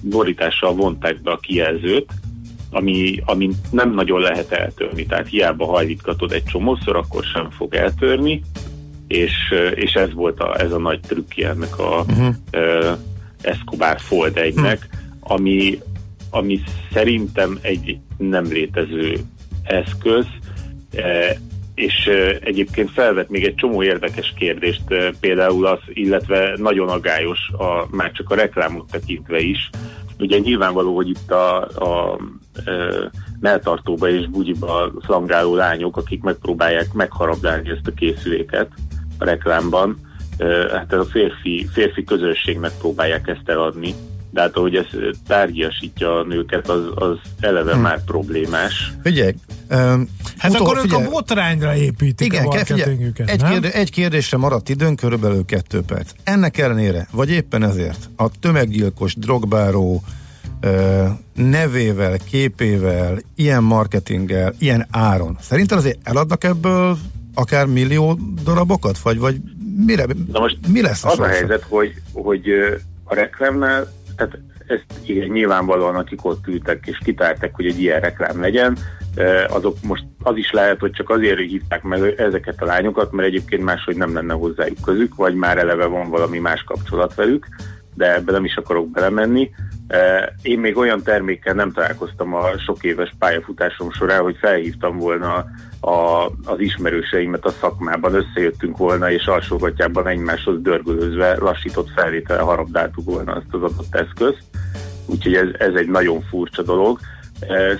borítással vonták be a kijelzőt, ami, ami nem nagyon lehet eltörni, tehát hiába hajlítgatod egy csomószor, akkor sem fog eltörni, és, és ez volt a, ez a nagy trükkje ennek a uh-huh. uh, Escobar Fold 1-nek, uh-huh. ami, ami szerintem egy nem létező eszköz, eh, és egyébként felvet még egy csomó érdekes kérdést, például az, illetve nagyon agályos, a, már csak a reklámot tekintve is. Ugye nyilvánvaló, hogy itt a, a e, melltartóba és bugyiba flangáló lányok, akik megpróbálják megharabdálni ezt a készüléket a reklámban, e, hát a férfi, férfi közönségnek próbálják ezt eladni, de hát ahogy ez tárgyasítja a nőket, az, az eleve hmm. már problémás. Figyelj, um, Hát utol- akkor ők figyelj, a botrányra építik Igen, a marketingüket, egy, nem? kérdé, egy kérdésre maradt időn, körülbelül kettő perc. Ennek ellenére, vagy éppen ezért, a tömeggyilkos, drogbáró nevével, képével, ilyen marketinggel, ilyen áron, szerinted azért eladnak ebből akár millió darabokat? Vagy, vagy mire, Na most mi lesz a az a sorsa? helyzet, hogy, hogy a reklámnál, tehát ezt igen, nyilvánvalóan akik ott ültek és kitárták, hogy egy ilyen reklám legyen, azok most az is lehet, hogy csak azért hívták meg ezeket a lányokat, mert egyébként máshogy nem lenne hozzájuk közük, vagy már eleve van valami más kapcsolat velük, de ebbe nem is akarok belemenni. Én még olyan termékkel nem találkoztam a sok éves pályafutásom során, hogy felhívtam volna a, az ismerőseimet a szakmában, összejöttünk volna, és alsógatjában egymáshoz dörgölözve lassított felvétel harabdáltuk volna azt az adott eszközt. Úgyhogy ez, ez egy nagyon furcsa dolog.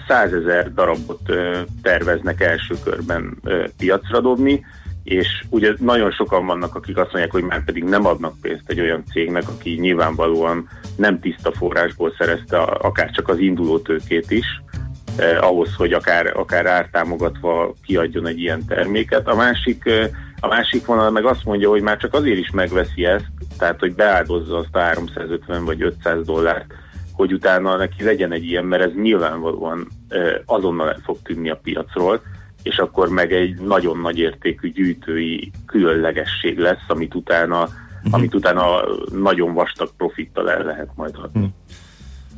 Százezer darabot terveznek első körben piacra dobni, és ugye nagyon sokan vannak, akik azt mondják, hogy már pedig nem adnak pénzt egy olyan cégnek, aki nyilvánvalóan nem tiszta forrásból szerezte akár csak az induló tőkét is, eh, ahhoz, hogy akár, akár ártámogatva kiadjon egy ilyen terméket. A másik, eh, a másik vonal meg azt mondja, hogy már csak azért is megveszi ezt, tehát hogy beáldozza azt a 350 vagy 500 dollárt, hogy utána neki legyen egy ilyen, mert ez nyilvánvalóan eh, azonnal el fog tűnni a piacról, és akkor meg egy nagyon nagy értékű gyűjtői különlegesség lesz, amit utána, uh-huh. amit utána nagyon vastag profittal el lehet majd adni.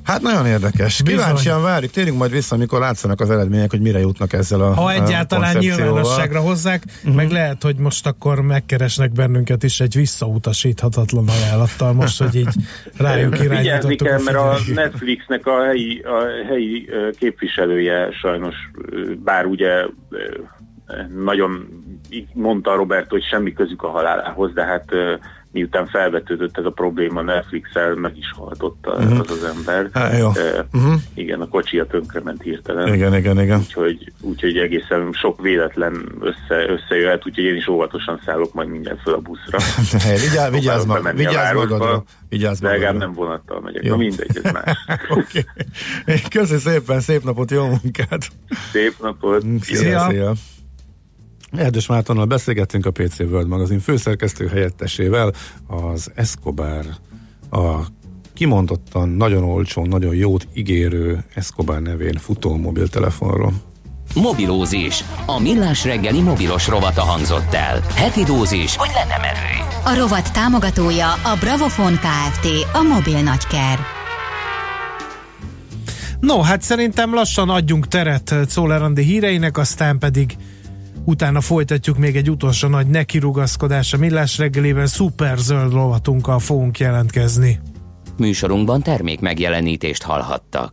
Hát nagyon érdekes. Kíváncsian várjuk. Térjünk majd vissza, amikor látszanak az eredmények, hogy mire jutnak ezzel a Ha a egyáltalán koncepcióval. nyilvánosságra hozzák, uh-huh. meg lehet, hogy most akkor megkeresnek bennünket is egy visszautasíthatatlan ajánlattal, most, hogy így rájuk irányítottuk kell, mert a. Netflixnek a helyi, a helyi képviselője sajnos, bár ugye nagyon mondta Robert, hogy semmi közük a halálához, de hát miután felvetődött ez a probléma Netflix-el, meg is halt ott a- Mhm. az az ember. Há, jó. Mhm. Igen, a kocsia tönkrement hirtelen. Igen, igen, igen. Úgyhogy, úgyhogy egészen sok véletlen össze, összejöhet, úgyhogy én is óvatosan szállok majd mindjárt föl a buszra. Hey, vigyázz, vigyázz, mag, vigyázz magadra. Vigyázz De legalább magadra. nem vonattal megyek. Jó. Na mindegy, ez más. Oké. Köszi szépen, szép napot, jó munkát! Szép napot! Szia! Szia. Erdős Mártonnal beszélgettünk a PC World magazin főszerkesztő helyettesével, az Escobar, a kimondottan nagyon olcsó, nagyon jót ígérő Escobar nevén futó mobiltelefonról. Mobilózis. A millás reggeli mobilos rovata hangzott el. Heti dózis, hogy lenne merő. A rovat támogatója a Bravofon Kft. A mobil nagyker. No, hát szerintem lassan adjunk teret Andi híreinek, aztán pedig utána folytatjuk még egy utolsó nagy nekirugaszkodás a millás reggelében, szuper zöld rovatunkkal fogunk jelentkezni. Műsorunkban termék megjelenítést hallhattak.